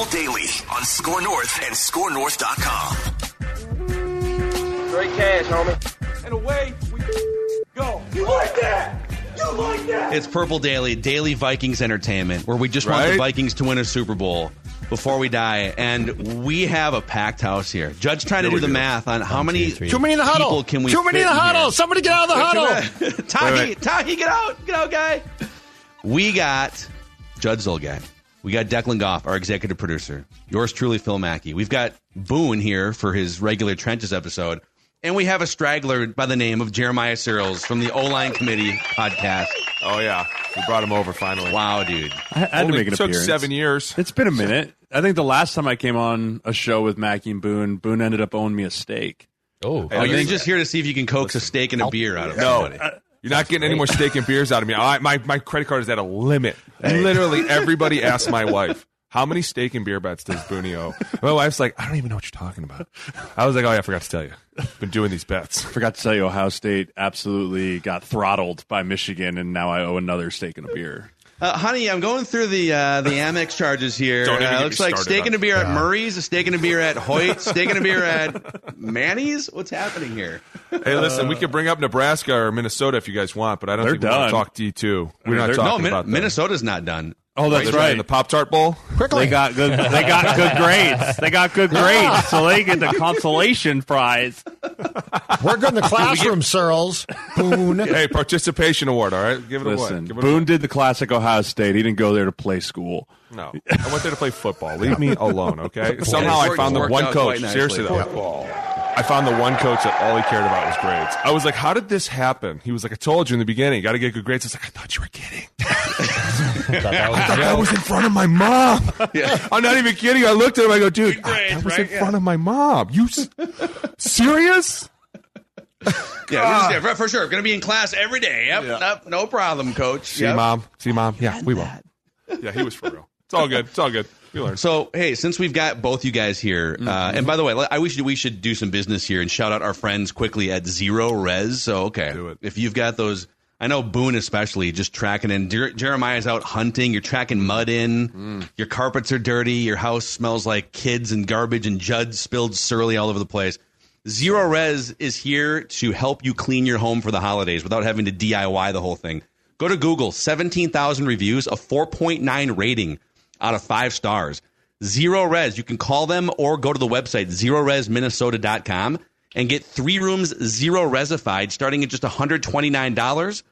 It's Daily on Score North and ScoreNorth.com. Great cash, homie. And away we go. You like that? You like that? It's Purple Daily, daily Vikings entertainment, where we just want the Vikings to win a Super Bowl before we die. And we have a packed house here. Judge trying to Yeah, do the math on how many Too many in the huddle. people can we Too many in the huddle. here. Somebody get out of the huddle. Tahi, Wait, wait. Tahi, get out. Get out, guy. We got Judd Zulgad. We got Declan Goff, our executive producer. Yours truly, Phil Mackey. We've got Boone here for his regular Trenches episode. And we have a straggler by the name of Jeremiah Sirles from the O Line Committee podcast. Oh yeah, we brought him over finally. Wow, dude. I had to Only make an took appearance. seven years. It's been a minute. I think the last time I came on a show with Mackey and Boone, Boone ended up owing me a steak. Oh, Oh, you're just here to see if you can coax a steak and a beer out of No, somebody. Uh, you're not getting any more steak and beers out of me. I, my my credit card is at a limit. Literally, everybody asks my wife. How many steak and beer bets does Booney owe? My wife's like, I don't even know what you're talking about. I was like, oh yeah, I forgot to tell you. Been doing these bets. Forgot to tell you, Ohio State absolutely got throttled by Michigan, and now I owe another steak and a beer. Uh, honey, I'm going through the uh, the Amex charges here. Don't even Uh, get me looks like started steak and a beer at Murray's, a steak and a beer at Hoyt, steak and a beer at Manny's. What's happening here? Hey, listen, we could bring up Nebraska or Minnesota if you guys want, but I don't They're think we're to talk D two. We're not They're- talking no, Min- about that. Minnesota's not done. Oh, that's They're playing the Pop Tart Bowl. quickly. They got good. They got good grades. They got good grades, so they get the consolation prize. We're good in the classroom, Sirles. Boone. Hey, participation award. All right, give it Listen, away. Give it Boone did the classic Ohio State. He didn't go there to play school. No, I went there to play football. Leave me alone, okay? Somehow I found the one coach. Seriously though, Football. I found the one coach that all he cared about was grades. I was like, "How did this happen?" He was like, "I told you in the beginning, you got to get good grades." I was like, "I thought you were kidding." I thought that was in front of my mom. I'm not even kidding. I looked at him. I go, "Dude, Good grades, that was right? in front of my mom. You s- serious?" Yeah, this is- yeah, for, for sure. Going to be in class every day. Yep, yep, no problem, coach. See, Yep. mom. See, mom. Yeah, we will. Yeah, he was for real. It's all good. It's all good. We learned. So hey, since we've got both you guys here, Mm-hmm. uh, and by the way, I wish we should do some business here and shout out our friends quickly at Zerorez. So okay, Do it. if you've got those, I know Boone especially just tracking in. Jer- Jeremiah's out hunting. You're tracking mud in. Mm. Your carpets are dirty. Your house smells like kids and garbage, and Judd spilled surly all over the place. Zerorez is here to help you clean your home for the holidays without having to DIY the whole thing. Go to Google, 17,000 reviews, a 4.9 rating out of five stars. Zerorez. You can call them or go to the website, zeroresminnesota.com, and get three rooms zero resified starting at just $129.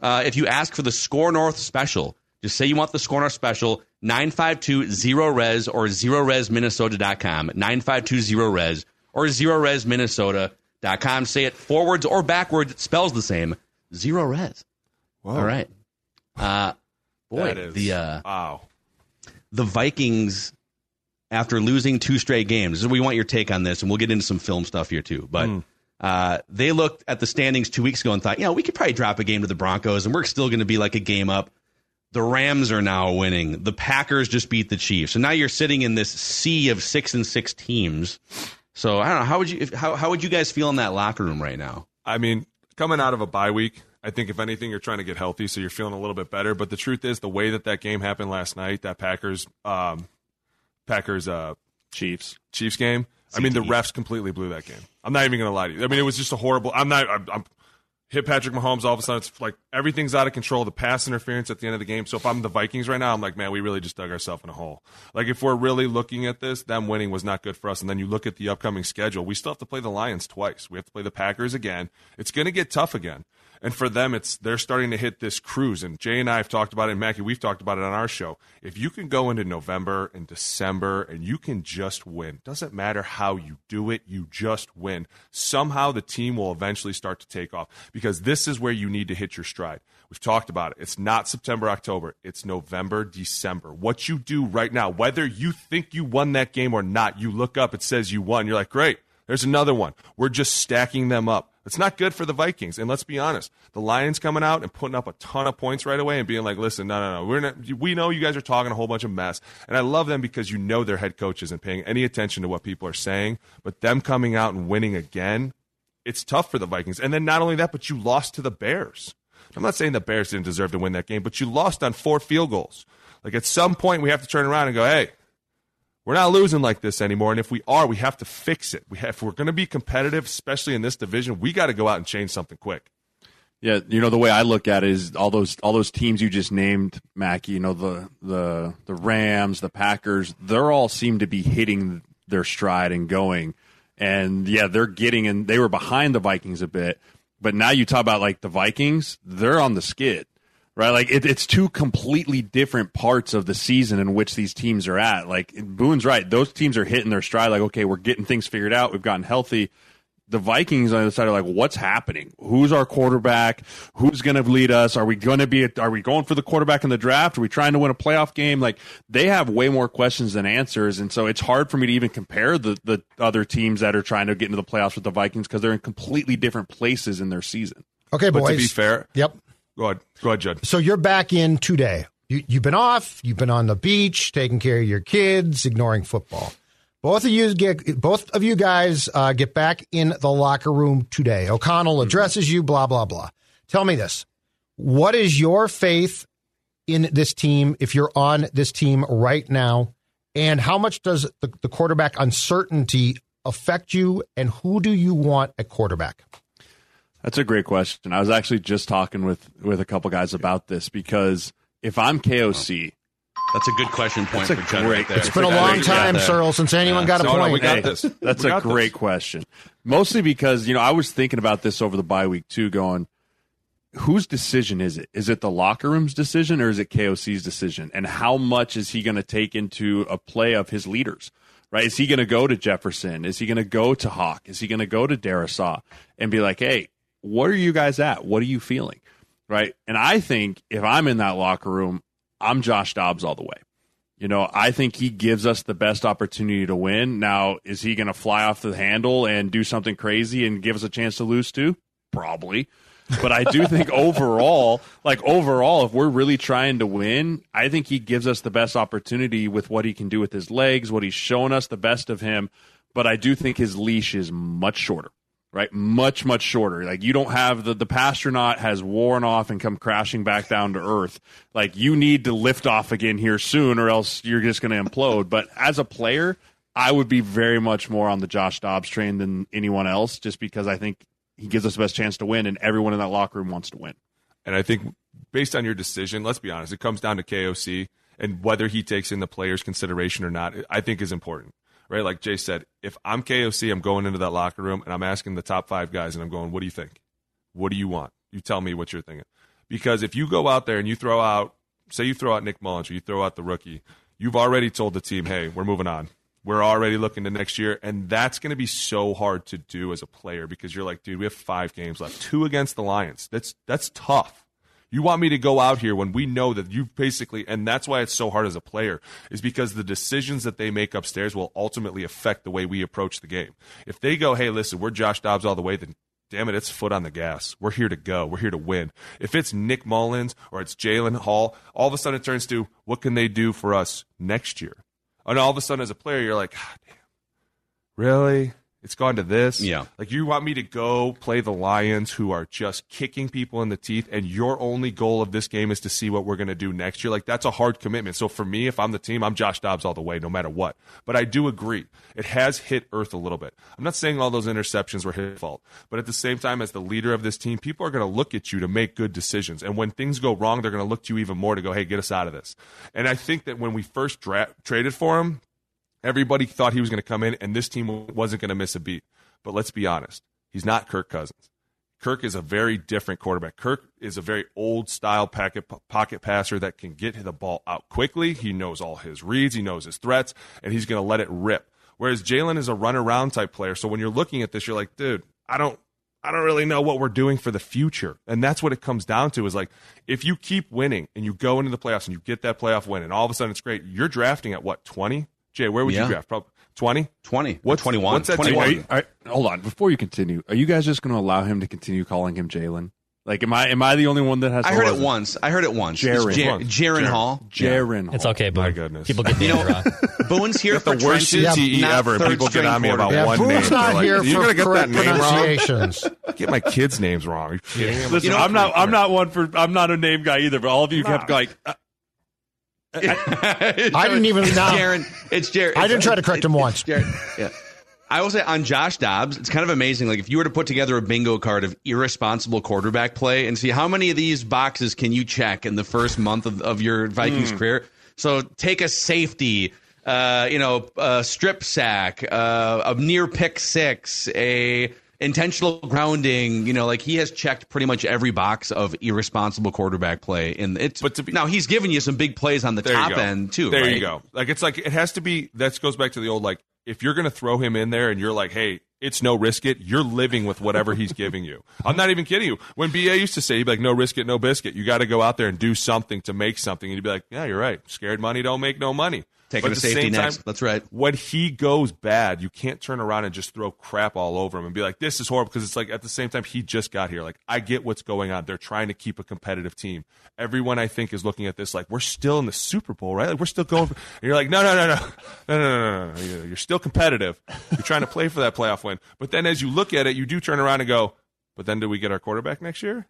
Uh, if you ask for the Score North special, just say you want the Score North special, 952 zero res or zeroresminnesota.com, 952 zero res or zeroresminnesota.com. Say it forwards or backwards, it spells the same. Zero res. All right. Uh, boy, That is the uh, wow. the Vikings, after losing two straight games, we want your take on this, and we'll get into some film stuff here too. But Hmm. uh, they looked at the standings two weeks ago and thought, you know, we could probably drop a game to the Broncos, and we're still going to be like a game up. The Rams are now winning. The Packers just beat the Chiefs. So now you're sitting in this sea of six and six teams. So I don't know how would you if, how how would you guys feel in that locker room right now? I mean, coming out of a bye week, I think if anything, you're trying to get healthy, so you're feeling a little bit better. But the truth is, the way that that game happened last night, that Packers, um, Packers, uh, Chiefs, Chiefs game. I mean, the refs completely blew that game. I'm not even going to lie to you. I mean, it was just a horrible. I'm not. I'm, I'm hit Patrick Mahomes. All of a sudden, it's like everything's out of control. The pass interference at the end of the game. So if I'm the Vikings right now, I'm like, man, we really just dug ourselves in a hole. Like if we're really looking at this, them winning was not good for us. And then you look at the upcoming schedule. We still have to play the Lions twice. We have to play the Packers again. It's going to get tough again. And for them, it's they're starting to hit this cruise. And Jay and I have talked about it, and Mackey, we've talked about it on our show. If you can go into November and December and you can just win, doesn't matter how you do it, you just win. Somehow the team will eventually start to take off because this is where you need to hit your stride. We've talked about it. It's not September, October. It's November, December. What you do right now, whether you think you won that game or not, you look up, it says you won. You're like, great, there's another one. We're just stacking them up. It's not good for the Vikings. And let's be honest, the Lions coming out and putting up a ton of points right away and being like, listen, no, no, no, we're not, we know you guys are talking a whole bunch of mess. And I love them because you know their head coach isn't paying any attention to what people are saying. But them coming out and winning again, it's tough for the Vikings. And then not only that, but you lost to the Bears. I'm not saying the Bears didn't deserve to win that game, but you lost on four field goals. Like at some point, we have to turn around and go, hey, we're not losing like this anymore. And if we are, we have to fix it. We have, if we're going to be competitive, especially in this division, we got to go out and change something quick. Yeah, you know the way I look at it is all those all those teams you just named, Mackey. You know the the the Rams, the Packers. They're all seem to be hitting their stride and going. And yeah, they're getting and they were behind the Vikings a bit, but now you talk about like the Vikings, they're on the skid right? Like it, it's two completely different parts of the season in which these teams are at. Like Boone's right; those teams are hitting their stride. Like, okay, we're getting things figured out. We've gotten healthy. The Vikings on the other side are like, what's happening? Who's our quarterback? Who's going to lead us? Are we going to be? A, are we going for the quarterback in the draft? Are we trying to win a playoff game? Like they have way more questions than answers, and so it's hard for me to even compare the the other teams that are trying to get into the playoffs with the Vikings because they're in completely different places in their season. Okay, But boys. to be fair, Yep. Go ahead, go ahead, Judd. So you're back in today. You, you've been off. You've been on the beach, taking care of your kids, ignoring football. Both of you get both of you guys uh, get back in the locker room today. O'Connell addresses you. Blah blah blah. Tell me this: What is your faith in this team? If you're on this team right now, and how much does the, the quarterback uncertainty affect you? And who do you want at quarterback? That's a great question. I was actually just talking with with a couple guys about this because if I'm KOC, That's a good question point That's a for Judd great- right there. It's been a long time, Searle, since anyone got a No, no, point. we got Hey, this. That's We a got this. great question. Mostly because, you know, I was thinking about this over the bye week too, going, whose decision is it? Is it the locker room's decision or is it KOC's decision? And how much is he going to take into a play of his leaders? Right? Is he going to go to Jefferson? Is he going to go to Hock? Is he going to go to Darrisaw and be like, hey, what are you guys at? What are you feeling? Right? And I think if I'm in that locker room, I'm Josh Dobbs all the way. You know, I think he gives us the best opportunity to win. Now, is he going to fly off the handle and do something crazy and give us a chance to lose too? Probably. But I do think overall, like overall, if we're really trying to win, I think he gives us the best opportunity with what he can do with his legs, what he's shown us the best of him. But I do think his leash is much shorter right? Much, much shorter. Like you don't have the the Passtronaut has worn off and come crashing back down to earth. Like you need to lift off again here soon, or else you're just going to implode. But as a player, I would be very much more on the Josh Dobbs train than anyone else, just because I think he gives us the best chance to win, and everyone in that locker room wants to win. And I think based on your decision, let's be honest, it comes down to KOC and whether he takes in the players' consideration or not, I think is important. Right? Like Jay said, if I'm KOC, I'm going into that locker room and I'm asking the top five guys and I'm going, what do you think? What do you want? You tell me what you're thinking. Because if you go out there and you throw out, say you throw out Nick Mullens or you throw out the rookie, you've already told the team, hey, we're moving on. We're already looking to next year. And that's going to be so hard to do as a player because you're like, dude, we have five games left, two against the Lions. That's, that's tough. You want me to go out here when we know that you've basically, and that's why it's so hard as a player, is because the decisions that they make upstairs will ultimately affect the way we approach the game. If they go, hey, listen, we're Josh Dobbs all the way, then damn it, it's foot on the gas. We're here to go. We're here to win. If it's Nick Mullens or it's Jalen Hall, all of a sudden it turns to what can they do for us next year? And all of a sudden, as a player, you're like, God damn, really? It's gone to this. Yeah. Like you want me to go play the Lions who are just kicking people in the teeth and your only goal of this game is to see what we're going to do next year. Like that's a hard commitment. So for me, if I'm the team, I'm Josh Dobbs all the way, no matter what. But I do agree. It has hit earth a little bit. I'm not saying all those interceptions were his fault, but at the same time, as the leader of this team, people are going to look at you to make good decisions. And when things go wrong, they're going to look to you even more to go, hey, get us out of this. And I think that when we first dra- traded for him, Everybody thought he was going to come in and this team wasn't going to miss a beat. But let's be honest, he's not Kirk Cousins. Kirk is a very different quarterback. Kirk is a very old style pocket, pocket passer that can get the ball out quickly. He knows all his reads, he knows his threats, and he's going to let it rip. Whereas Jalen is a run around type player. So when you're looking at this, you're like, dude, I don't. I don't really know what we're doing for the future. And that's what it comes down to is like if you keep winning and you go into the playoffs and you get that playoff win and all of a sudden it's great, you're drafting at what, 20? Jay, where would Yeah. you draft? Probably 20? 20. What's 21. What's that 21. team? You- are- hold on, before you continue, are you guys just going to allow him to continue calling him Jalen? Like, am I am I the only one that has? I heard it it is once. I heard it once. Jaren. It's Jar- Jaren Jaren. Hall. Jaren. It's okay, Boone. My goodness. People get You names know, wrong. Boone's here for the worst trenches, CTE not ever. and People get on me about. Yeah, one Boone's name. not They're like, here You're for gonna get correct that name wrong. Get my kids' names wrong. You? Listen, You know- I'm not. I'm not one for. I'm not a name guy either. But all of you kept like. Uh, I didn't even know. Jaren. It's Jaren. I didn't try to correct him once. Jaren. Yeah. I will say on Josh Dobbs, it's kind of amazing. Like if you were to put together a bingo card of irresponsible quarterback play and see how many of these boxes can you check in the first month of, of your Vikings career. So take a safety, uh, you know, a strip sack, uh, a near pick six, a intentional grounding. You know, like he has checked pretty much every box of irresponsible quarterback play. And it's But to be- now he's given you some big plays on the top end too. There right? you go. Like it's like it has to be. That goes back to the old like if you're going to throw him in there and you're like, hey, it's no risk it. You're living with whatever he's giving you. I'm not even kidding you. When BA used to say, he'd be like, no risk it, no biscuit. You got to go out there and do something to make something. And you'd be like, yeah, you're right. Scared money don't make no money. Taking But a the safety same time, next. That's right. when he goes bad, you can't turn around and just throw crap all over him and be like, this is horrible. Because it's like at the same time, he just got here. Like, I get what's going on. They're trying to keep a competitive team. Everyone, I think, is looking at this like, we're still in the Super Bowl, right? Like, we're still going. For, and you're like, no, no, no, no. No, no, no, no, no. You're still competitive. You're trying to play for that playoff win. But then as you look at it, you do turn around and go, but then do we get our quarterback next year?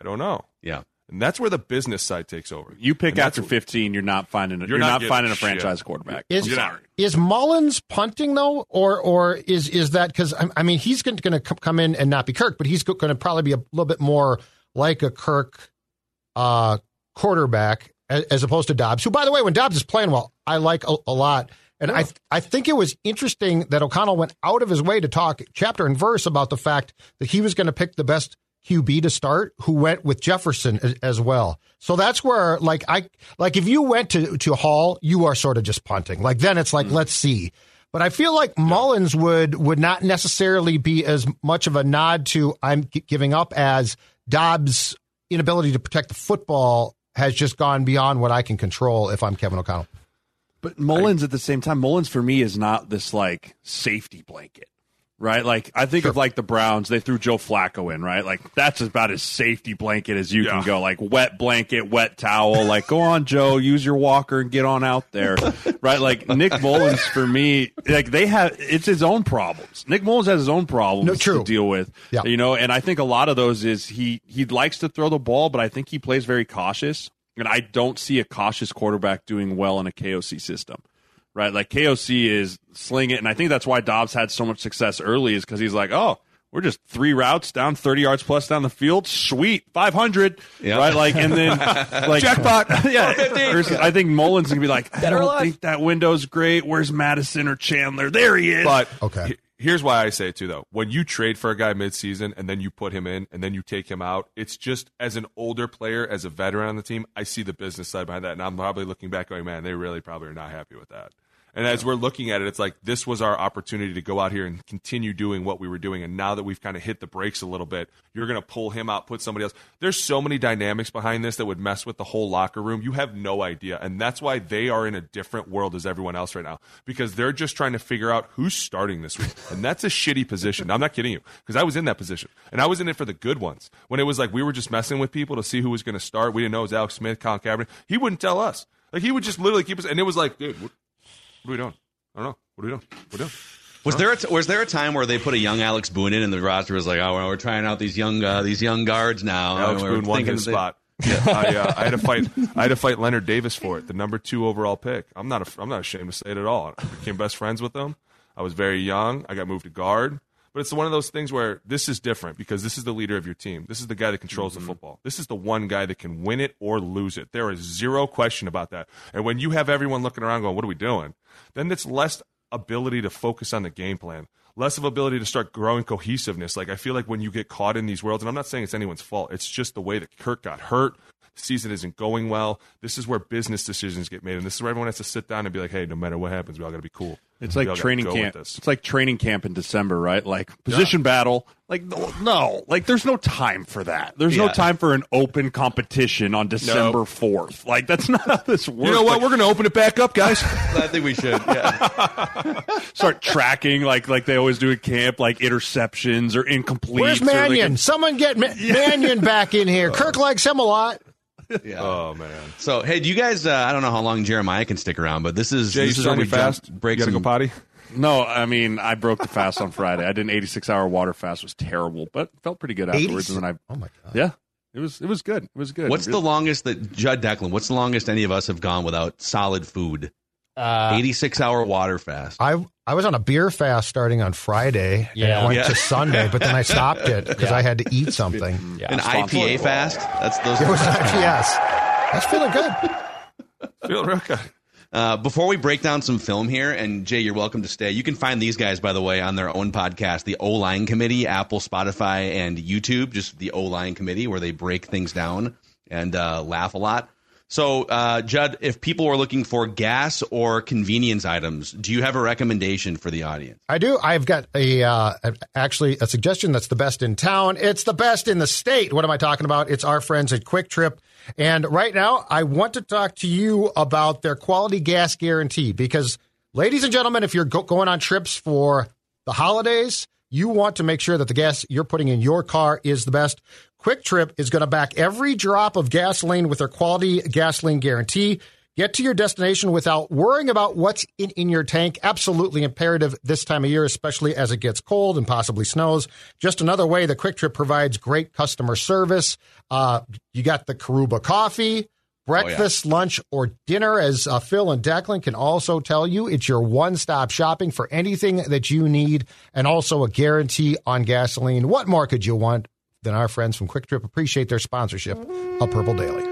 I don't know. Yeah. And that's where the business side takes over. you pick And after what- 15, you're not finding. A, You're you're, not not, finding a shit. franchise quarterback. Is is Mullens punting though, or or is is that because I mean he's going to come in and not be Kirk, but he's going to probably be a little bit more like a Kirk uh, quarterback as, as opposed to Dobbs, who by the way, when Dobbs is playing well, I like a, a lot. And I I think it was interesting that O'Connell went out of his way to talk chapter and verse about the fact that he was going to pick the best QB to start, who went with Jefferson as, as well. So that's where like I like if you went to to Hall, you are sort of just punting. Like then it's like mm-hmm. let's see. But I feel like Mullens would would not necessarily be as much of a nod to I'm giving up as Dobbs' inability to protect the football has just gone beyond what I can control if I'm Kevin O'Connell. But Mullens at the same time, Mullens for me is not this like safety blanket, right? Like I think of like the Browns, they threw Joe Flacco in, right? Like that's about as safety blanket as you Yeah. can go. Like wet blanket, wet towel. Like go on, Joe, use your walker and get on out there, right? Like Nick Mullens for me, like they have it's his own problems. Nick Mullens has his own problems No, true. to deal with, Yeah. you know. And I think a lot of those is he he likes to throw the ball, but I think he plays very cautious. And I don't see a cautious quarterback doing well in a KOC system, right? Like KOC is sling it, and I think that's why Dobbs had so much success early is because he's like, oh, we're just three routes down, thirty yards plus down the field, sweet, five hundred, Yeah. right? Like, and then like jackpot, yeah. Versus, I think Mullens gonna be like, I don't think that window's great. Where's Mattison or Chandler? There he is. But Okay. he- here's why I say it too, though. When you trade for a guy midseason and then you put him in and then you take him out, it's just as an older player, as a veteran on the team, I see the business side behind that, and I'm probably looking back going, man, they really probably are not happy with that. And as we're looking at it, it's like this was our opportunity to go out here and continue doing what we were doing. And now that we've kind of hit the brakes a little bit, you're going to pull him out, put somebody else. There's so many dynamics behind this that would mess with the whole locker room. You have no idea. And that's why they are in a different world as everyone else right now because they're just trying to figure out who's starting this week. And that's a shitty position. I'm not kidding you because I was in that position and I was in it for the good ones. When it was like we were just messing with people to see who was going to start, we didn't know it was Alex Smith, Colin Kaepernick. He wouldn't tell us. Like he would just literally keep us, and it was like, dude, what, are we doing? I don't know. What are we doing? What are we doing? Was there a t- was there a time where they put a young Alex Boone in and the roster was like, oh, well, we're trying out these young uh, these young guards now. Alex and we're Boone won thinking his spot. I, uh, I had to fight. I had to fight Leonard Davis for it, the number two overall pick. I'm not. A, I'm not ashamed to say it at all. I became best friends with him. I was very young. I got moved to guard, but it's one of those things where this is different because this is the leader of your team. This is the guy that controls Mm-hmm. the football. This is the one guy that can win it or lose it. There is zero question about that. And when you have everyone looking around going, "What are we doing?" Then it's less ability to focus on the game plan less of ability to start growing cohesiveness. Like I feel like when you get caught in these worlds, and I'm not saying it's anyone's fault, it's just the way that Kirk got hurt. The season isn't going well. This is where business decisions get made, and this is where everyone has to sit down and be like, "Hey, no matter what happens, we all got to be cool." It's We like training camp. this. It's like training camp in December, right? Like position battle. Like no, no, like there's no time for that. There's no time for an open competition on December Nope. fourth. Like that's not how this works. You know what? Like, We're going to open it back up, guys. I think we should. Yeah. start tracking like like they always do at camp, like interceptions or incompletes. Where's or, like, Mannion? Someone get Ma- Mannion back in here. Kirk likes him a lot. yeah. oh man, So hey, do you guys? Uh, I don't know how long Jeremiah can stick around, but this is Jay, you this is where we fast? break you some. go potty. No, I mean I broke the fast on Friday. I did an 86 hour water fast. It was terrible, but felt pretty good afterwards. 86 And then I, Oh my god. yeah, it was it was good. It was good. What's the longest that Judd Declan? What's the longest any of us have gone without solid food? Uh, Eighty-six hour water fast. I I was on a beer fast starting on Friday. and Yeah. it went Yeah. to Sunday, but then I stopped it because Yeah. I had to eat something. yeah. An IPA fast. That's those. It was yes. That's feeling good. Feel real good. Uh, before we break down some film here, and Jay, you're welcome to stay. You can find these guys, by the way, on their own podcast, the O Line Committee, Apple, Spotify, and YouTube. Just the O Line Committee, where they break things down and uh, laugh a lot. So, uh, Judd, if people are looking for gas or convenience items, do you have a recommendation for the audience? I do. I've got a uh, actually a suggestion that's the best in town. It's the best in the state. What am I talking about? It's our friends at Kwik Trip. And right now, I want to talk to you about their quality gas guarantee because, ladies and gentlemen, if you're go- going on trips for the holidays, you want to make sure that the gas you're putting in your car is the best. Kwik Trip is going to back every drop of gasoline with their quality gasoline guarantee. Get to your destination without worrying about what's in, in your tank. Absolutely imperative this time of year, especially as it gets cold and possibly snows. Just another way the Kwik Trip provides great customer service. Uh, you got the Karuba coffee, breakfast, lunch, or dinner, as uh, Phil and Declan can also tell you. It's your one stop shopping for anything that you need and also a guarantee on gasoline. What more could you want than our friends from Kwik Trip? Appreciate their sponsorship of Purple Daily.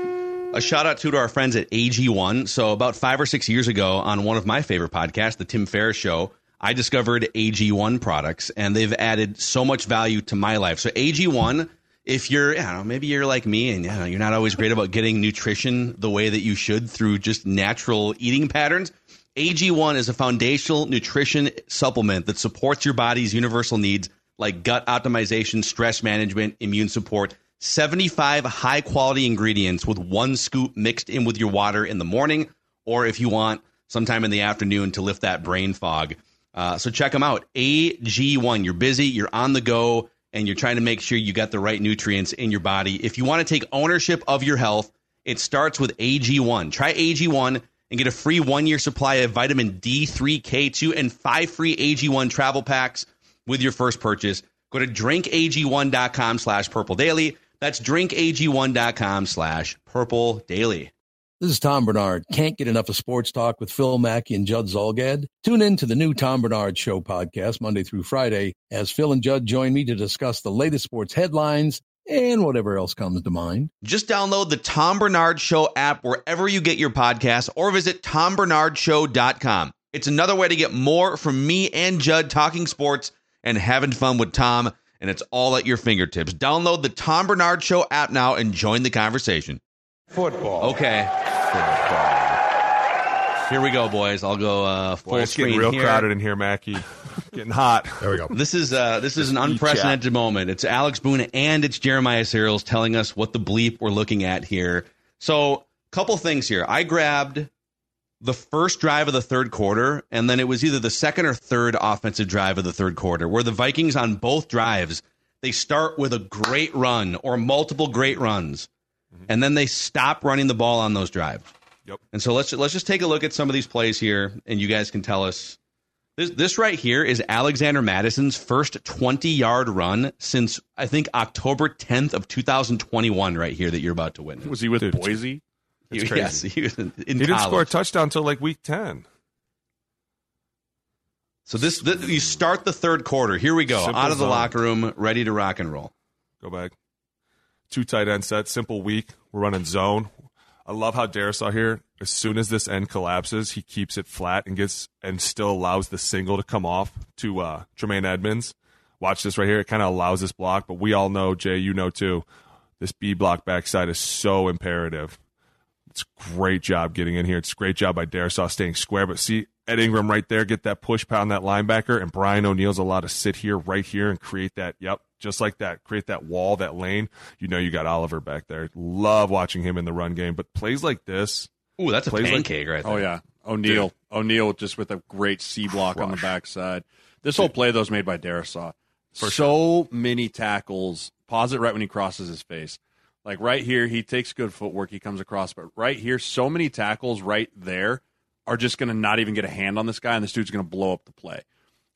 A shout out too to our friends at AG1. So about five or six years ago, on one of my favorite podcasts, the Tim Ferriss Show, I discovered AG1 products, and they've added so much value to my life. So AG1, if you're, I don't know, maybe you're like me, and you know, you're not always great about getting nutrition the way that you should through just natural eating patterns. AG1 is a foundational nutrition supplement that supports your body's universal needs like gut optimization, stress management, immune support. 75 high quality ingredients with one scoop mixed in with your water in the morning, or if you want, sometime in the afternoon to lift that brain fog. Uh, so check them out. AG1. You're busy, you're on the go, and you're trying to make sure you got the right nutrients in your body. If you want to take ownership of your health, it starts with AG1. Try AG1 and get a free one year supply of vitamin D3, K2, and five free AG1 travel packs with your first purchase. Go to drinkag1.com slash purple daily. That's drinkag1.com slash purple daily. This is Tom Bernard. Can't get enough of sports talk with Phil Mackey and Judd Zulgad? Tune in to the new Tom Bernard Show podcast Monday through Friday as Phil and Judd join me to discuss the latest sports headlines and whatever else comes to mind. Just download the Tom Bernard Show app wherever you get your podcasts or visit tombernardshow.com. It's another way to get more from me and Judd talking sports and having fun with Tom, and it's all at your fingertips. Download the Tom Bernard Show app now and join the conversation. Football. Okay. Here we go, boys. I'll go uh, full Boy, it's screen getting real here. crowded in here, Mackey. getting hot. There we go. This is uh, this is an Just eat unprecedented moment. It's Alex Boone and it's Jeremiah Sirles telling us what the bleep we're looking at here. So, couple things here. I grabbed the first drive of the third quarter, and then it was either the second or third offensive drive of the third quarter, where the Vikings on both drives they start with a great run or multiple great runs, mm-hmm. and then they stop running the ball on those drives. Yep. And so let's let's just take a look at some of these plays here, and you guys can tell us. This this right here is Alexander Mattison's first 20 yard run since I think October 10th of 2021. Right here that you're about to witness. Was he with Dude, Boise? It's crazy. Yes, he was in, in he didn't score a touchdown until like week 10. So this, this you start the third quarter. Here we go. Simple Out of the zone. locker room, ready to rock and roll. Go back. Two tight end set, simple week. We're running zone. I love how Darrisaw here. As soon as this end collapses, he keeps it flat and gets and still allows the single to come off to uh, Tremaine Edmunds. Watch this right here. It kind of allows this block, but we all know, Jay, you know too. This B block backside is so imperative. It's a great job getting in here. It's a great job by Darrisaw staying square. But see Ed Ingram right there, get that push pound that linebacker, and Brian O'Neill's allowed to sit here, right here, and create that. Yep, just like that. Create that wall, that lane. You know you got Oliver back there. Love watching him in the run game. But plays like this, Ooh, that's a Plays like- pancake right oh, there. Oh yeah, O'Neill. O'Neill just with a great C block on the backside. This whole play though is made by Darrisaw. so many tackles. Pause it right when he crosses his face. Like right here, he takes good footwork. He comes across, but right here, so many tackles right there are just going to not even get a hand on this guy, and this dude's going to blow up the play.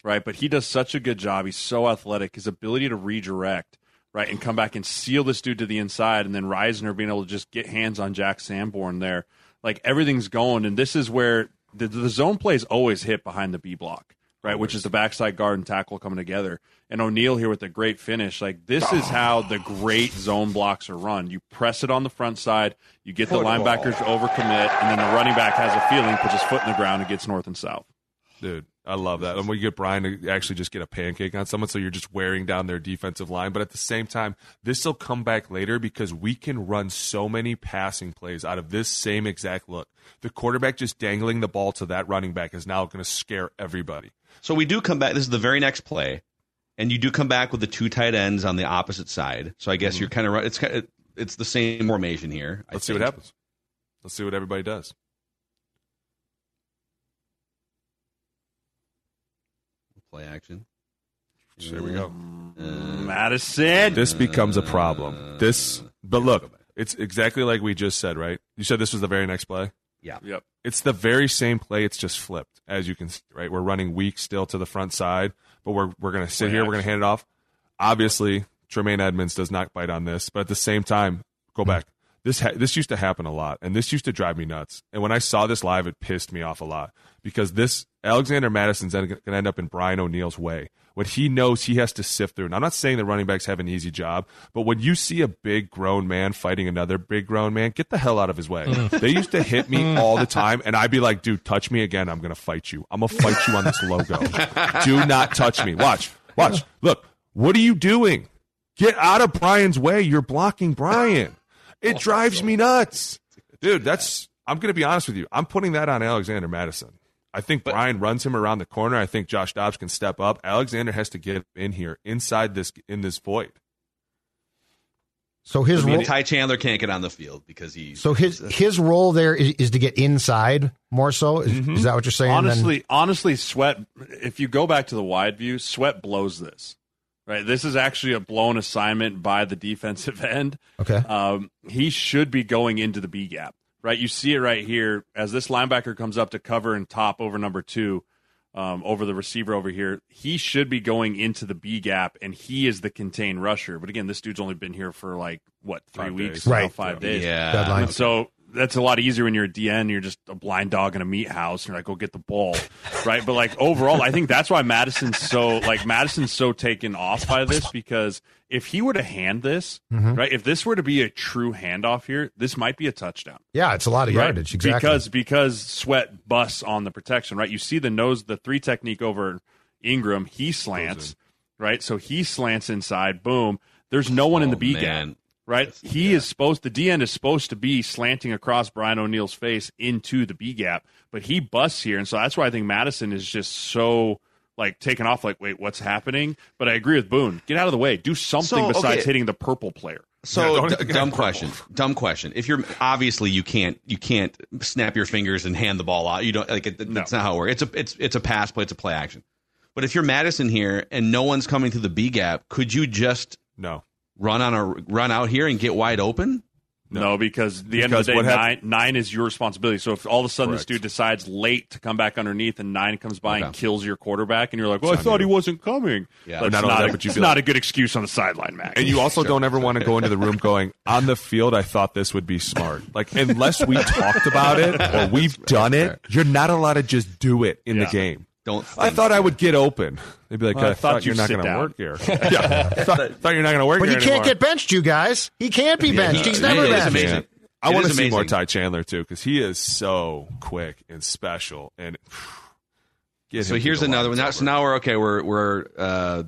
Right, but he does such a good job. He's so athletic. His ability to redirect, right, and come back and seal this dude to the inside, and then Risner being able to just get hands on Jack Sanborn there. Like everything's going, and this is where the, the zone plays always hit behind the B block, right, which is the backside guard and tackle coming together. And O'Neill here with a great finish. Like this is how the great zone blocks are run. You press it on the front side, you get the linebackers to overcommit, and then the running back has a feeling, puts his foot in the ground, and gets north and south. dude. I love that. And you get Brian to actually just get a pancake on someone, so you're just wearing down their defensive line. But at the same time, this will come back later because we can run so many passing plays out of this same exact look. The quarterback just dangling the ball to that running back is now going to scare everybody. So we do come back. This is the very next play, and you do come back with the two tight ends on the opposite side. So I guess mm-hmm. you're kind of right. It's kind of, it's the same formation here. Let's see what happens. Let's see what everybody does. Play action. There we go. Uh, Mattison. This becomes a problem. This, but look, it's exactly like we just said, right? You said this was the very next play. Yeah. Yep. It's the very same play. It's just flipped, as you can see, right? We're running weak still to the front side, but we're we're going to sit Play here. We're going to hand it off. Obviously, Tremaine Edmunds does not bite on this, but at the same time, go back. This ha- this used to happen a lot, and this used to drive me nuts. And when I saw this live, it pissed me off a lot because this Alexander Mattison's going to end up in Brian O'Neill's way. What he knows he has to sift through. And I'm not saying the running backs have an easy job, but when you see a big grown man fighting another big grown man, get the hell out of his way. they used to hit me all the time, and I'd be like, dude, touch me again. I'm going to fight you. I'm going to fight you on this logo. Do not touch me. Watch. Watch. Look, what are you doing? Get out of Brian's way. You're blocking Brian. It drives me nuts. Dude, that's I'm going to be honest with you. I'm putting that on Alexander Mattison. I think Brian runs him around the corner. I think Josh Dobbs can step up. Alexander has to get in here inside this in this void. So his I mean, role, Ty Chandler can't get on the field because he. so his his role there is, is to get inside more so. Is, is that what you're saying? Then- honestly, honestly, Sweat. If you go back to the wide view, Sweat blows this. Right, this is actually a blown assignment by the defensive end. okay. Um, he should be going into the B gap. Right, you see it right here as this linebacker comes up to cover and top over number two, um, over the receiver over here. He should be going into the B gap, and he is the contained rusher. But again, this dude's only been here for like what three Five weeks, days. Right. Five days. Yeah. Deadline. And so that's a lot easier when you're a DN. You're just a blind dog in a meat house. And you're like, go get the ball, right? But like overall, I think that's why Mattison's so like Mattison's so taken off by this because if he were to hand this, Mm-hmm. right, if this were to be a true handoff here, this might be a touchdown. yeah, it's a lot of Right? yardage. Exactly. Because because Sweat busts on the protection, right? You see the nose, the three technique over Ingram. He slants, right? So he slants inside. Boom. There's no one in the Oh, B man. gap. Right? He is supposed the D end is supposed to be slanting across Brian O'Neill's face into the B gap, but he busts here, and so that's why I think Mattison is just so like taken off. Like, wait, what's happening? But I agree with Boone. Get out of the way. Do something So, besides okay. hitting the purple player. So d- dumb question. Dumb question. If you're obviously you can't you can't snap your fingers and hand the ball out. You don't like it, that's not how it works. It's a it's it's a pass play. It's a play action. But if you're Mattison here and no one's coming through the B gap, could you just no run on a run out here and get wide open? No, because the end of the day, nine, nine is your responsibility. So if all of a sudden this dude decides late to come back underneath and nine comes by and kills your quarterback, and you're like, well, I It's on thought he wasn't coming. Yeah. That's Not not, that, a, but you it's feel not like- a good excuse on the sideline, Mac. And you also don't ever want to go into the room going, on the field, I thought this would be smart. Like, unless we talked about it or we've done it, you're not allowed to just do it in the game. Don't. I thought I would get open. They'd be like, Well, I, thought, you're not going to work here. yeah. I thought, thought you're not going to work But he can't anymore. get benched, you guys. He can't be benched. He's never is benched. amazing. I It want to is see more. Ty Chandler too because he is so quick and special. And get So here's another one. it's Now, so now we're okay. We're we're uh,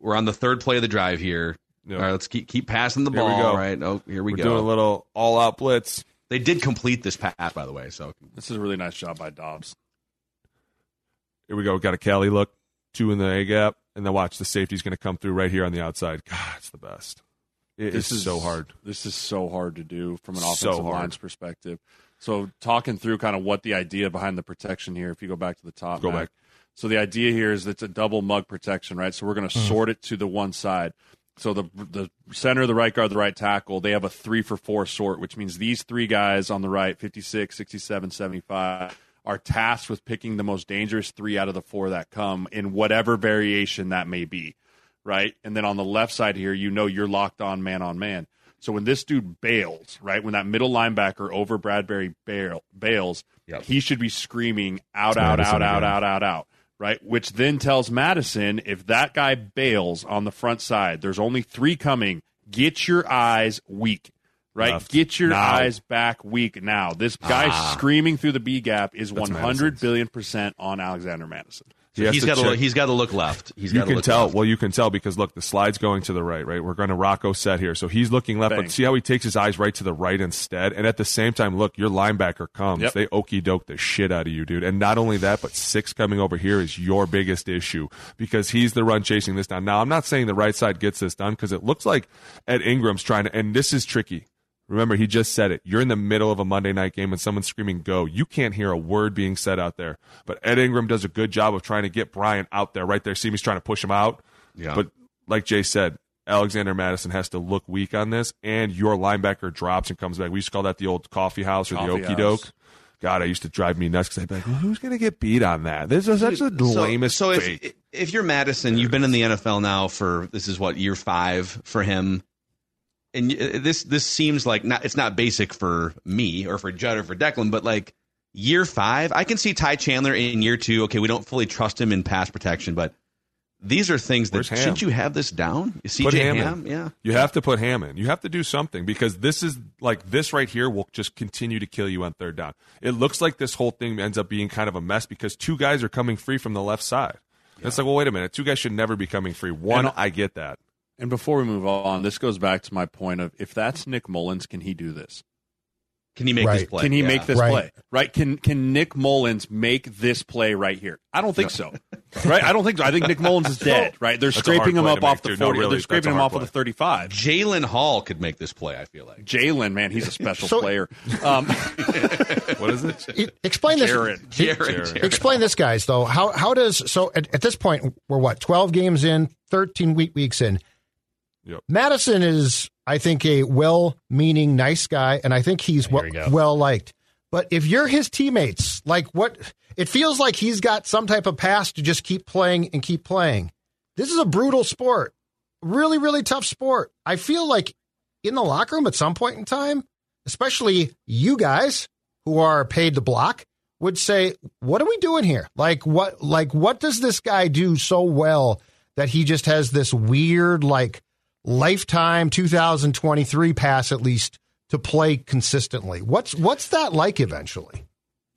we're on the third play of the drive here. Yep. All right, let's keep keep passing the Here ball. we. Right. Oh, here we We're go. doing a little all-out blitz. They did complete this pass, by the way. So This is a really nice job by Dobbs. Here we go. Got a Cali look, two in the A gap, and then watch the safety's going to come through right here on the outside. God, it's the best. It this is so hard. This is so hard to do from an offensive hard. line's perspective. So talking through kind of what the idea behind the protection here, if you go back to the top, Go Mac. back. So the idea here is it's a double mug protection, right? So we're going to Mm. sort it to the one side. So the the center, the right guard, the right tackle, they have a three for four sort, which means these three guys on the right, 56, 67, 75, are tasked with picking the most dangerous three out of the four that come in whatever variation that may be, right? And then on the left side here, you know you're locked on man on man. So when this dude bails, right, when that middle linebacker over Bradbury bail, bails, Yep. he should be screaming out, out, Mattison out, out, out, out, out, right? Which then tells Mattison if that guy bails on the front side, there's only three coming. Get your eyes weak, right? Left. Get your Now. eyes back weak now. This guy Ah. screaming through the B gap is That's 100 Mattison's. billion percent on Alexander Mattison. He has got to look, he's got to look left. He's you can look tell. left. Well, you can tell because look, the slide's going to the right. Right, we're going to Rocco set here, so he's looking left. Bang. But see how he takes his eyes right to the right instead, and at the same time, look, your linebacker comes. Yep. They okey doke the shit out of you, dude. And not only that, but six coming over here is your biggest issue because he's the run chasing this down. Now, I'm not saying the right side gets this done because it looks like Ed Ingram's trying to, and this is tricky. Remember, he just said it. You're in the middle of a Monday night game and someone's screaming go. You can't hear a word being said out there. But Ed Ingram does a good job of trying to get Brian out there right there. See him, he's trying to push him out. Yeah. But like Jay said, Alexander Mattison has to look weak on this, and your linebacker drops and comes back. We used to call that the old coffee house or Coffee the okey doke. God, I used to drive me nuts because I'd be like, well, "Who's going to get beat on that?" This is such a So- lamest So, if if you're Mattison, you've been in the NFL now for this is what year five for him, and uh, this this seems like not it's not basic for me or for Judd or for Declan, but like year five, I can see Ty Chandler in year two. Okay, we don't fully trust him in pass protection, but these are things that shouldn't you have this down? CJ Ham Ham, yeah. You have to put Ham in. You have to do something because this is like this right here will just continue to kill you on third down. It looks like this whole thing ends up being kind of a mess because two guys are coming free from the left side. It's like, well, wait a minute. Two guys should never be coming free. One, And- I get that. And before we move on, this goes back to my point of if that's Nick Mullens, can he do this? Can he make this play? Can he Yeah. make this Right. play? Right? Can can Nick Mullens make this play right here? I don't think so. right? I don't think so. I think Nick Mullens is dead. Right? They're That's scraping him up off the dude. No, really, they're scraping him hard off of the thirty-five. Jalen Hall could make this play. I feel like. Jalen, man, he's a special So- player. Um, What is it? Explain this. Jared. Jared, Jared. Jared. Explain this, guys. Though, how how does so at, at this point we're what twelve games in, thirteen week weeks in. Yep. Mattison is, I think, a well-meaning, nice guy, and I think he's Here well, we well liked. But if you're his teammates, like what it feels like, he's got some type of pass to just keep playing and keep playing. This is a brutal sport, really, really tough sport. I feel like in the locker room at some point in time, especially you guys who are paid to block, would say, "What are we doing here? Like what? Like what does this guy do so well that he just has this weird, like lifetime 2023 pass at least to play consistently? What's what's that like eventually?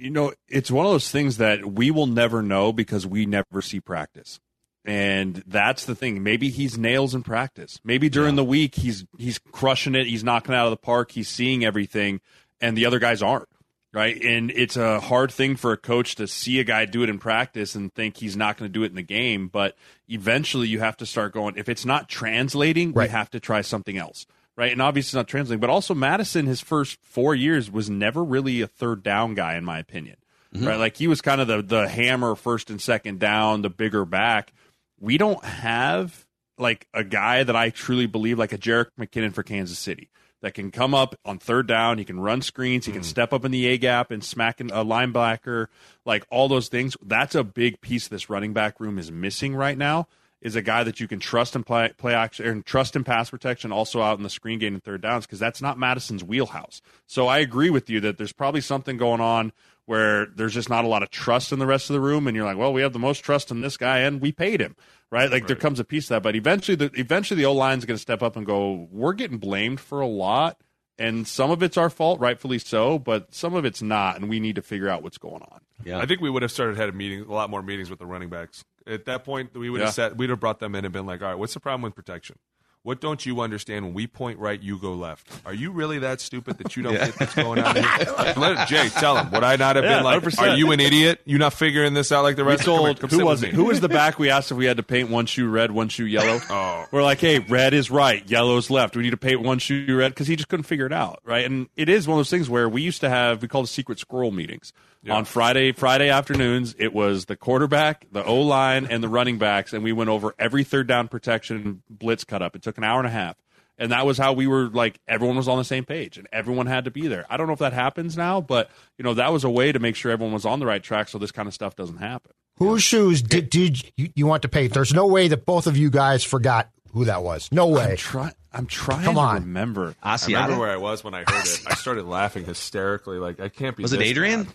you know, it's one of those things that we will never know because we never see practice. And that's the thing. Maybe he's nails in practice. Maybe during the week he's he's crushing it. He's knocking it out of the park. He's seeing everything, and the other guys aren't. Right. And it's a hard thing for a coach to see a guy do it in practice and think he's not going to do it in the game. But eventually you have to start going, if it's not translating, Right. we have to try something else. Right. And obviously it's not translating. But also Mattison, his first four years, was never really a third down guy, in my opinion. Mm-hmm. Right. Like he was kind of the, the hammer first and second down, the bigger back. We don't have like a guy that I truly believe like a Jerick McKinnon for Kansas City that can come up on third down. He can run screens. He can hmm. step up in the A gap and smack a linebacker. Like all those things. That's a big piece this running back room is missing right now. Is a guy that you can trust in play, play action and trust in pass protection, also out in the screen game and third downs, because that's not Mattison's wheelhouse. So I agree with you that there's probably something going on where there's just not a lot of trust in the rest of the room, and you're like, well, we have the most trust in this guy, and we paid him, right? Like there comes a piece of that, but eventually, the eventually the O line's going to step up and go, we're getting blamed for a lot, and some of it's our fault, rightfully so, but some of it's not, and we need to figure out what's going on. Yeah. I think we would have started had a meeting, a lot more meetings with the running backs. At that point, we would Yeah. have said we'd have brought them in and been like, "All right, what's the problem with protection? What don't you understand when we point right, you go left? Are you really that stupid that you don't get what's going on here? Let Jay tell him. Would I not have Yeah, been like, 100%. "Are you an idiot? You not figuring this out like the rest?" Come here, told come who was it? Who was the back we asked if we had to paint one shoe red, one shoe yellow? Oh. We're like, hey, red is right, yellow's left. We need to paint one shoe red because he just couldn't figure it out, right? And it is one of those things where we used to have we called it secret squirrel meetings on Friday Friday afternoons. It was the quarterback, the O line, and the running backs, and we went over every third down protection blitz cut up. It took an hour and a half. And that was how we were like everyone was on the same page and everyone had to be there. I don't know if that happens now, but you know, that was a way to make sure everyone was on the right track so this kind of stuff doesn't happen. Whose shoes did, did you, you want to paint? There's no way that both of you guys forgot who that was. No way. I'm trying. I'm trying Come to on. remember. I remember Asiata? where I was when I heard it. I started laughing hysterically. Like I can't be. Was it Adrian? bad.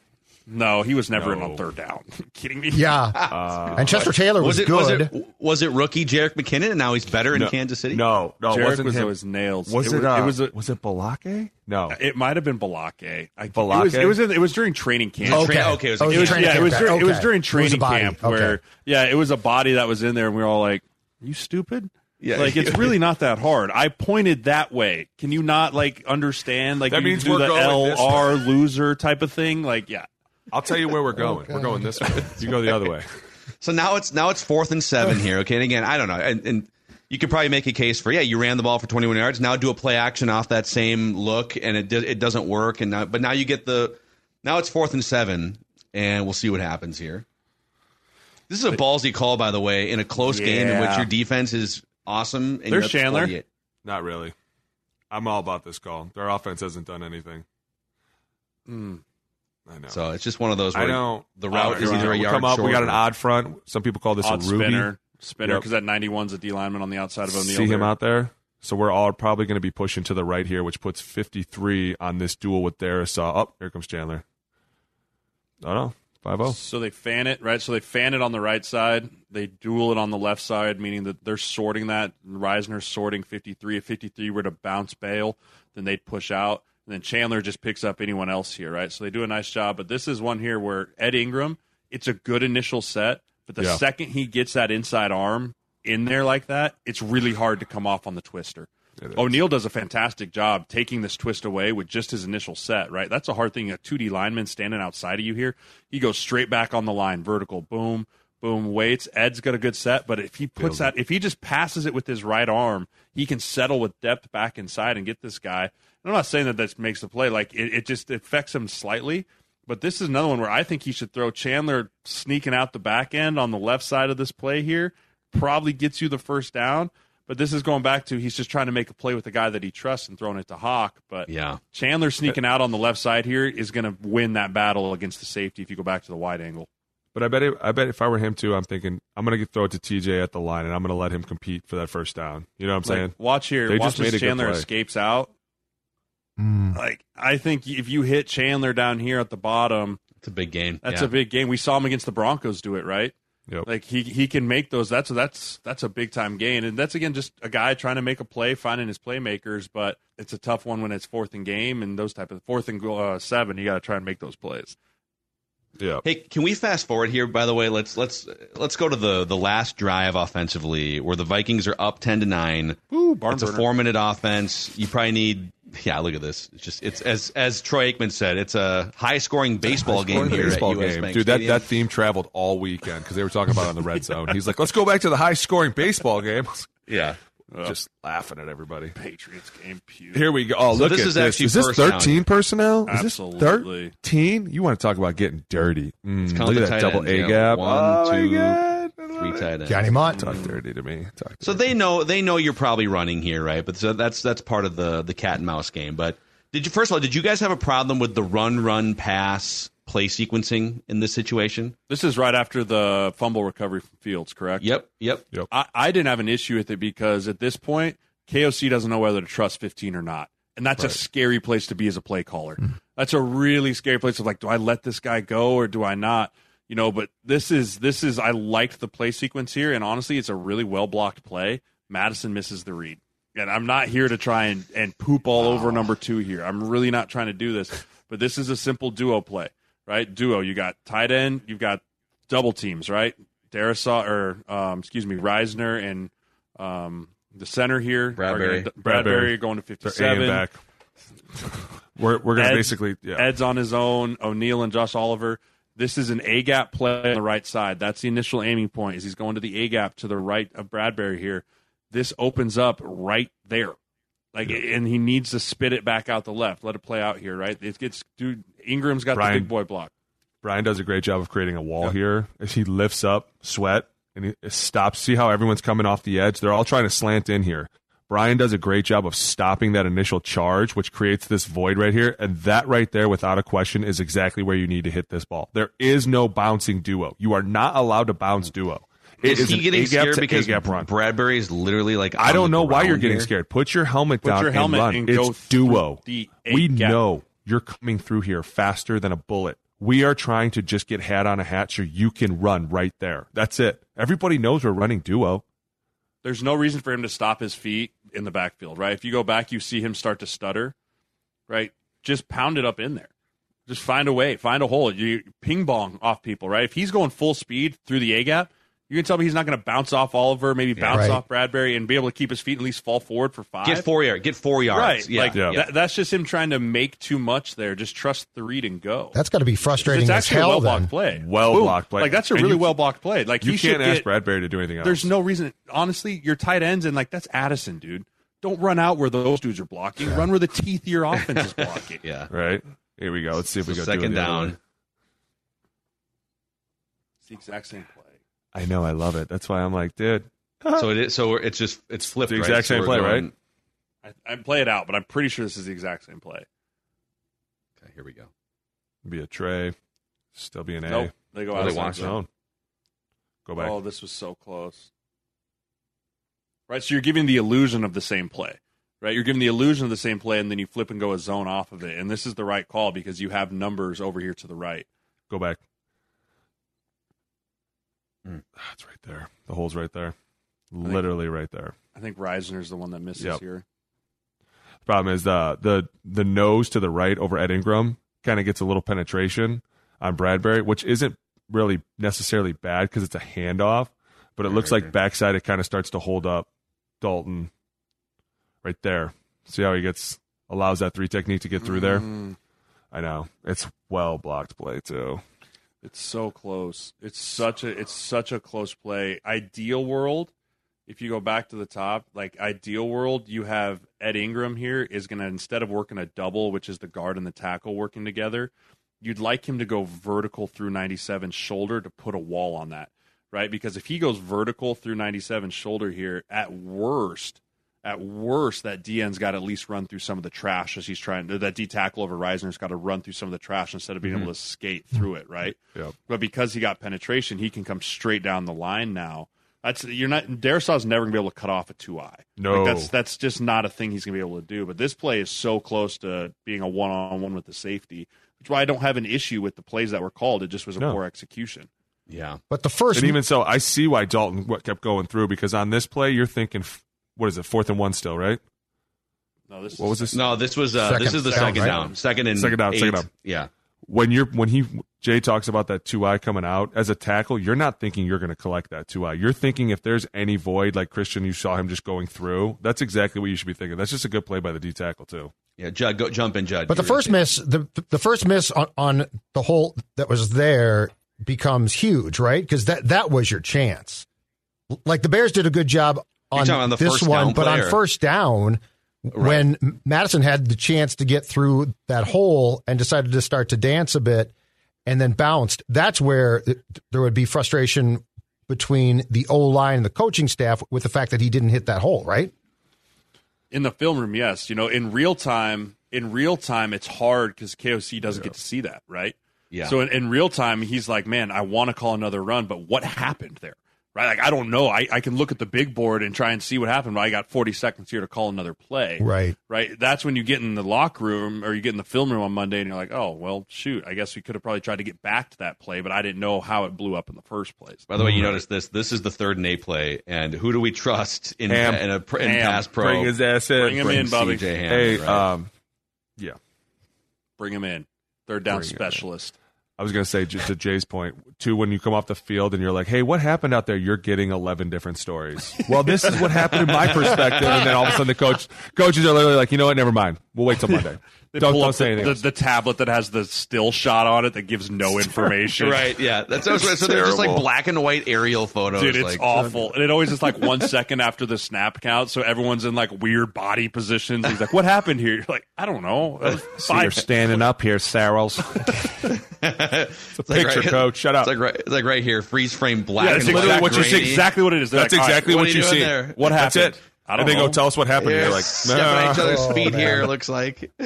No, he was never in No. on third down. kidding me? Yeah. and Chester Taylor was, Was it good. was it was it rookie Jerick McKinnon and now he's better in No. Kansas City? No, no, it Jerick wasn't was him. always nails. Was it, it? was, uh, it was a, was it Balake? No, it might have been Balake. I, It was, it was in- it was during training camp. Okay. Tra- okay, it was a Oh, It was, training yeah, it was, camp. during, it was Okay. during It was a training camp Okay. where yeah, it was a body that was in there, and we were all like, "You stupid." Yeah. like it's really not that hard. I pointed that way. Can you not like understand? Like That you means do we're the going this LR loser type of thing. Like yeah, I'll tell you where we're going. we're going this way. You go the other way. So now it's now it's fourth and seven here. Okay, and again, I don't know, and, and you could probably make a case for yeah, you ran the ball for 21 yards. Now do a play action off that same look, and it do- it doesn't work. And now, but now you get the now it's fourth and seven, and we'll see what happens here. This is a ballsy call, by the way, in a close game in which your defense is awesome. And There's you're Chandler. 48. Not really. I'm all about this call. Their offense hasn't done anything. Hmm. I know. So it's just one of those. I Where know the route is either a we yard come up. short We got an odd front. Some people call this odd a Ruby. spinner, spinner Yep. because that 91's a D lineman on the outside of O'Neill. See him there. out there. So we're all probably going to be pushing to the right here, which puts 53 on this duel with Darrisaw. Oh, here comes Chandler. Oh no, five zero. So they fan it, right? So they fan it on the right side. They duel it on the left side, meaning that they're sorting that. Risner's sorting 53. If 53 were to bounce bail, then they'd push out. And then Chandler just picks up anyone else here, right? So they do a nice job. But this is one here where Ed Ingram, it's a good initial set. But the Yeah. second he gets that inside arm in there like that, it's really hard to come off on the twister. O'Neill does a fantastic job taking this twist away with just his initial set, right? That's a hard thing. A 2D lineman standing outside of you here, he goes straight back on the line, vertical, boom, boom, waits. Ed's got a good set, but if he puts that, if he just passes it with his right arm, he can settle with depth back inside and get this guy. I'm not saying that that makes the play. Like, it, it just affects him slightly. But this is another one where I think he should throw Chandler sneaking out the back end on the left side of this play here. Probably gets you the first down. But this is going back to he's just trying to make a play with the guy that he trusts and throwing it to Hock. But Yeah. Chandler sneaking out on the left side here is going to win that battle against the safety if you go back to the wide angle. But I bet it, I bet if I were him too, I'm thinking I'm going to throw it to TJ at the line, and I'm going to let him compete for that first down. You know what I'm saying? Watch here. They watch just made as a good Chandler escapes out. Mm. Like I think if you hit Chandler down here at the bottom, It's a big game. that's Yeah. a big game. We saw him against the Broncos do it, right? Yep. Like he he can make those. That's that's that's a big time gain, and that's again just a guy trying to make a play, finding his playmakers. But it's a tough one when it's fourth and game and those type of fourth and uh, seven. You got to try and make those plays. Yeah. Hey, can we fast forward here? By the way, let's let's let's go to the the last drive offensively, where the Vikings are up ten to nine. Ooh, barn it's a burner. four minute offense. You probably need. Yeah, look at this. It's just it's as as Troy Aikman said, it's a high scoring baseball game here baseball at US game. Bank Dude, that, Stadium. that theme traveled all weekend because they were talking about it on the red zone. He's like, let's go back to the high scoring baseball game. yeah. Just laughing at everybody. Patriots game. Pew. Here we go. Oh, So look this at is this. actually Is this first down. 13 personnel? Is Absolutely. this 13? You want to talk about getting dirty. Mm, count look at that double ends, A yeah. gap. One, oh, two, my God. Three tight ends. Johnny Mundt. Talk dirty to me. Talk So they know they know you're probably running here, right? But so that's that's part of the the cat and mouse game. But did you first of all did you guys have a problem with the run run pass play sequencing in this situation? This is right after the fumble recovery from Fields, correct? Yep, yep. I, I didn't have an issue with it because at this point, KOC doesn't know whether to trust 15 or not. And that's a scary place to be as a play caller. Mm-hmm. That's a really scary place of like, do I let this guy go or do I not? You know, but this is this is I liked the play sequence here, and honestly, it's a really well blocked play. Mattison misses the read. And I'm not here to try and, and poop all over number two here. I'm really not trying to do this. But this is a simple duo play, right? Duo. You got tight end, you've got double teams, right? Darrisaw or um, excuse me, Risner and um, the center here, Bradbury. gonna- Bradbury going to 57. back. We're, we're going to Ed's- basically. Yeah. Ed's on his own. O'Neill and Josh Oliver. This is an A gap play on the right side. That's the initial aiming point. Is he's going to the A gap to the right of Bradbury here. This opens up right there, like, and he needs to spit it back out the left. Let it play out here, right? It gets dude. Ingram's got Brian- the big boy block. Brian does a great job of creating a wall here. As he lifts up, sweat, and he stops. See how everyone's coming off the edge? They're all trying to slant in here. Brian does a great job of stopping that initial charge, which creates this void right here. And that right there, without a question, is exactly where you need to hit this ball. There is no bouncing duo. You are not allowed to bounce duo. It Is, he an getting A-gap scared to because A-gap run. Bradbury is literally like I don't know why you're getting here? scared. Put your helmet Put down your helmet and run. and it's duo. we A-gap. know you're coming through here faster than a bullet. We are trying to just get hat on a hat so you can run right there. That's it. Everybody knows we're running duo. There's no reason for him to stop his feet in the backfield, right? If you go back, you see him start to stutter, right? Just pound it up in there. Just find a way, find a hole. You ping pong off people, right? If he's going full speed through the A gap, you can tell me he's not going to bounce off Oliver, maybe bounce Right. off Bradbury, and be able to keep his feet and at least fall forward for five. Get four yards. Get four yards. right? Yeah. Like Yeah. that- that's just him trying to make too much there. Just trust the read and go. That's got to be frustrating it's as actually a hell. well Then. blocked play. Well Boom. blocked play. Like that's a And really you- well blocked play. Like You he can't should ask get, Bradbury to do anything else. there's no reason. Honestly, your tight ends and like that's Addison, dude. Don't run out where those dudes are blocking. Run where the teeth of your offense is blocking. Yeah. right. Here we go. Let's see if we So go second down. It's the exact same play. I know. I love it. That's why I'm like, dude. So it is. So it's just it's flipped. The exact So same we're play, going- right? I, I play it out, but I'm pretty sure this is the exact same play. Okay, here we go. Be a tray. Still be an A. Nope, they go Oh, out they of want zone. Zone. Go back. Oh, this was so close. Right, so you're giving the illusion of the same play. Right, you're giving the illusion of the same play, and then you flip and go a zone off of it. And this is the right call because you have numbers over here to the right. Go back. Hmm. Ah, It's right there. The hole's right there. Literally right there. I think Risner's the one that misses Yep. here. The problem is the the the nose to the right over Ed Ingram kind of gets a little penetration on Bradbury, which isn't really necessarily bad because it's a handoff, but it looks like backside it kind of starts to hold up Dalton right there. See how he gets allows that three technique to get through there. Mm, I know it's well blocked play too. It's so close. It's such a it's such a close play. Ideal world, if you go back to the top, like ideal world, you have Ed Ingram here is going to instead of working a double, which is the guard and the tackle working together, you'd like him to go vertical through 97 shoulder to put a wall on that, right? Because if he goes vertical through 97 shoulder here, at worst, at worst, that DN's got to at least run through some of the trash as he's trying. That D tackle over Risner's got to run through some of the trash instead of being mm-hmm. able to skate through it, right? Yep. But because he got penetration, he can come straight down the line now. That's you're not. Darrisaw's never gonna be able to cut off a two eye. No. like that's that's just not a thing he's gonna be able to do. But this play is so close to being a one on one with the safety, which is why I don't have an issue with the plays that were called. It just was a No. poor execution. Yeah. But the first, And even so, I see why Dalton what kept going through because on this play you're thinking, f- what is it, fourth and one still, right? No, this What is was this? No, this was uh, Second this is the down, second right? down. Second and Second down, eight. second down. Yeah. when you're when he Jay talks about that two eye coming out as a tackle. You're not thinking you're going to collect that two eye. You're thinking if there's any void, like Christian, you saw him just going through. That's exactly what you should be thinking. That's just a good play by the D tackle too. Yeah, Judd, go jump in, Judd. But the first miss, the the first miss on, on the hole that was there becomes huge, right? Because that that was your chance. Like the Bears did a good job on, on the this first one, but play, on first down, when Mattison had the chance to get through that hole and decided to start to dance a bit and then bounced, that's where there would be frustration between the O line and the coaching staff with the fact that he didn't hit that hole, right? In the film room, yes. You know, in real time, in real time, it's hard because KOC doesn't get to see that, right? Yeah. So in, in real time, he's like, man, I want to call another run, but what happened there? Right? Like, I don't know. I, I can look at the big board and try and see what happened, but I got 40 seconds here to call another play. Right. Right. That's when you get in the locker room or you get in the film room on Monday and you're like, oh, well, shoot, I guess we could have probably tried to get back to that play, but I didn't know how it blew up in the first place. By the way, you notice this. This is the third and A play, and who do we trust in Ham. in a in Ham. pass pro? Bring his ass in. Bring him in, Bobby. CJ Ham, Hey, right? um, yeah. Bring him in. Third down Bring him specialist. I was going to say just to Jay's point too. When you come off the field and you're like, "Hey, what happened out there?" You're getting eleven different stories. well, this is what happened in my perspective, and then all of a sudden the coach coaches are literally like, "You know what? Never mind. We'll wait till Monday. They don't pull don't up say the, anything." the, the tablet that has the still shot on it that gives no information. right? Yeah, that's so, so they're just like black and white aerial photos. Dude, it's like, awful. And it always is like one second after the snap count, so everyone's in like weird body positions. He's like, What happened here? You're like, I don't know. See, you're standing up here, Sirles. It's a picture, coach. Shut up. It's like right, it's like right here, freeze frame black Yeah, and that's literally what you see. Exactly what it is. They're That's like, all right, exactly what what, you see. What That's happened? It. I don't and they know. go, "Tell us what happened." Yeah, You're like, stepping on each other's Oh, feet man. here. Looks like.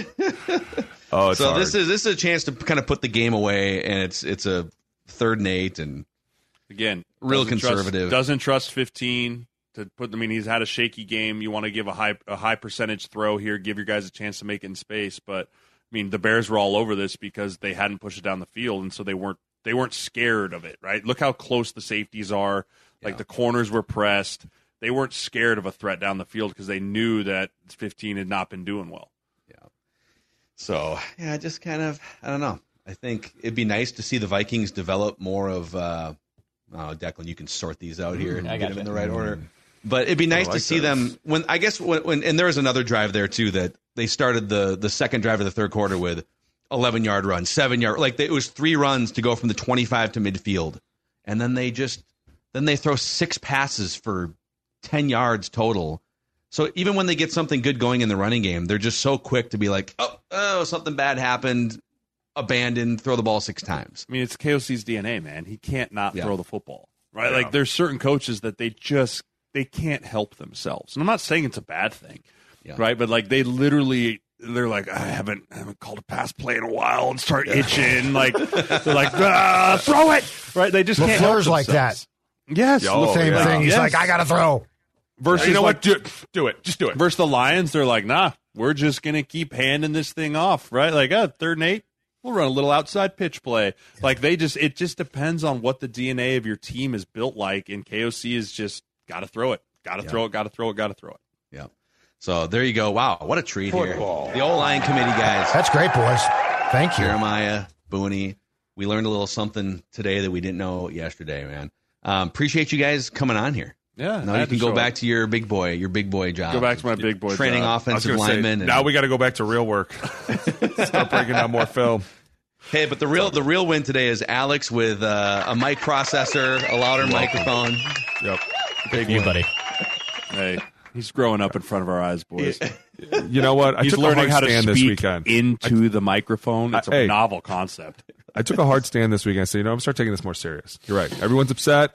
"Oh, it's so hard." this is this is a chance to kind of put the game away, and it's it's a third and eight, and Again, Real doesn't trust- conservative. doesn't trust 15 to put. I mean, he's had a shaky game. You want to give a high a high percentage throw here, give your guys a chance to make it in space. But I mean, the Bears were all over this because they hadn't pushed it down the field, and so they weren't they weren't scared of it. Right? Look how close the safeties are. Like the corners were pressed. They weren't scared of a threat down the field because they knew that 15 had not been doing well. Yeah. So yeah, just kind of I don't know. I think it'd be nice to see the Vikings develop more of. Uh, oh, Declan, you can sort these out here and I get gotcha. them in the right order. But it'd be nice to see this. them when I guess when, when and there was another drive there too that they started the the second drive of the third quarter with 11 yard run, seven yard like it was three runs to go from the 25 to midfield, and then they just then they throw six passes for 10 yards total. So even when they get something good going in the running game, they're just so quick to be like, oh, oh, something bad happened, abandoned, throw the ball six times. I mean, it's KOC's DNA, man. He can't not Yeah. throw the football, right? Yeah. Like, there's certain coaches that they just they can't help themselves, and I'm not saying it's a bad thing, Yeah. right? But like, they literally. They're like, I haven't, I haven't called a pass play in a while, and start itching. Like, they're like, ah, throw it, right? They just can't. help LaFleur's like that. Yes, Oh, LaFleur- Same yeah. thing. He's Yes. like, I got to throw. Versus you know like, what? Do, do it. Just do it. versus the Lions, they're like, nah, we're just gonna keep handing this thing off, right? Like, uh, third and eight, we'll run a little outside pitch play. Like they just, it just depends on what the DNA of your team is built like, and KOC is just got to throw it, got to throw it, got to throw it, got to throw it. Yeah. So there you go. Wow, what a treat here. The old line committee guys, That's great, boys. Thank you. Jeremiah, Booney. We learned a little something today that we didn't know yesterday, man. Um, appreciate you guys coming on here. Yeah, Now you can go back up. to your big boy, your big boy job. Go back to my big boy training job. I offensive gonna say, and- now we got to go back to real work. Start breaking down more film. Hey, but the real the real win today is Alex with uh, a mic processor, a louder microphone. Yep. Good for you, buddy. Hey, he's growing up in front of our eyes, boys. You know what? I he's took a learning hard how to stand speak this weekend. into the microphone. It's a Hey. novel concept. I took a hard stand this weekend. So you know, I'm gonna start taking this more serious. You're right. Everyone's upset.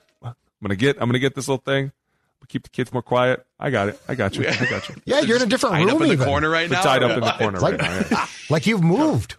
I'm gonna get. I'm gonna get this little thing. Keep the kids more quiet. I got it. I got you. I got you. Yeah, you're in a different room up in the even. corner right We're now. tied up in the corner Like- right now. Like you've moved.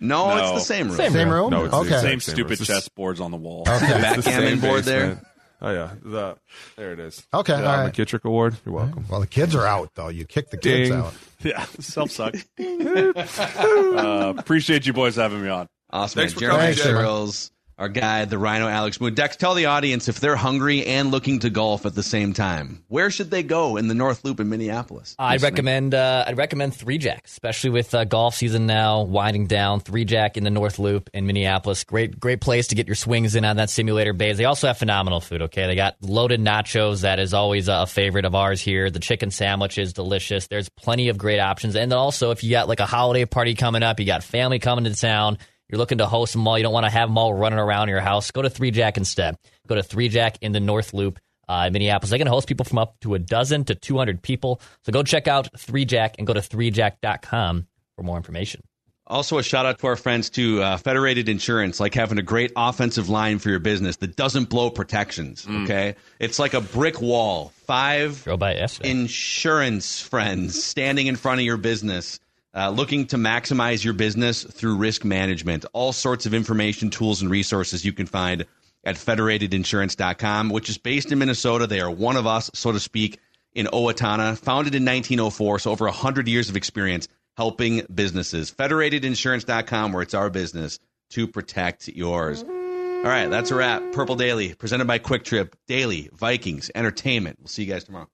No, it's the same room. Same, room? No, it's okay. exact Same Same stupid room. chessboards on the wall. It's the Backgammon same board there. Oh yeah, the there it is. Okay, the all right. McKittrick Award. You're welcome. Well, the kids are out, though. You kicked the kids Ding. out. Yeah, self suck. uh, appreciate you boys having me on. Awesome. Thanks man. for coming, Jeremiah Jay. Sirles, our guy, the Rhino Alex Boone. Dex, tell the audience if they're hungry and looking to golf at the same time, where should they go in the North Loop in Minneapolis? I'd Listening. recommend uh, I'd recommend Three Jack, especially with uh, golf season now winding down. Three Jack in the North Loop in Minneapolis, great great place to get your swings in on that simulator base. They also have phenomenal food. Okay, they got loaded nachos that is always a favorite of ours here. The chicken sandwich is delicious. There's plenty of great options, and then also if you got like a holiday party coming up, you got family coming to town. You're looking to host them all. You don't want to have them all running around your house. Go to Three Jack instead. Go to Three Jack in the North Loop uh, in Minneapolis. They can host people from up to a dozen to 200 people. So go check out Three Jack and go to threejack.com for more information. Also, a shout out to our friends to uh, Federated Insurance, like having a great offensive line for your business that doesn't blow protections. Okay, it's like a brick wall. Five by insurance friends standing in front of your business, uh, looking to maximize your business through risk management. All sorts of information, tools, and resources you can find at federatedinsurance.com, which is based in Minnesota. They are one of us, so to speak, in Owatonna, founded in 1904, so over 100 years of experience helping businesses. Federatedinsurance.com, where it's our business to protect yours. All right, that's a wrap. Purple Daily, presented by Kwik Trip. Daily, Vikings, entertainment. We'll see you guys tomorrow.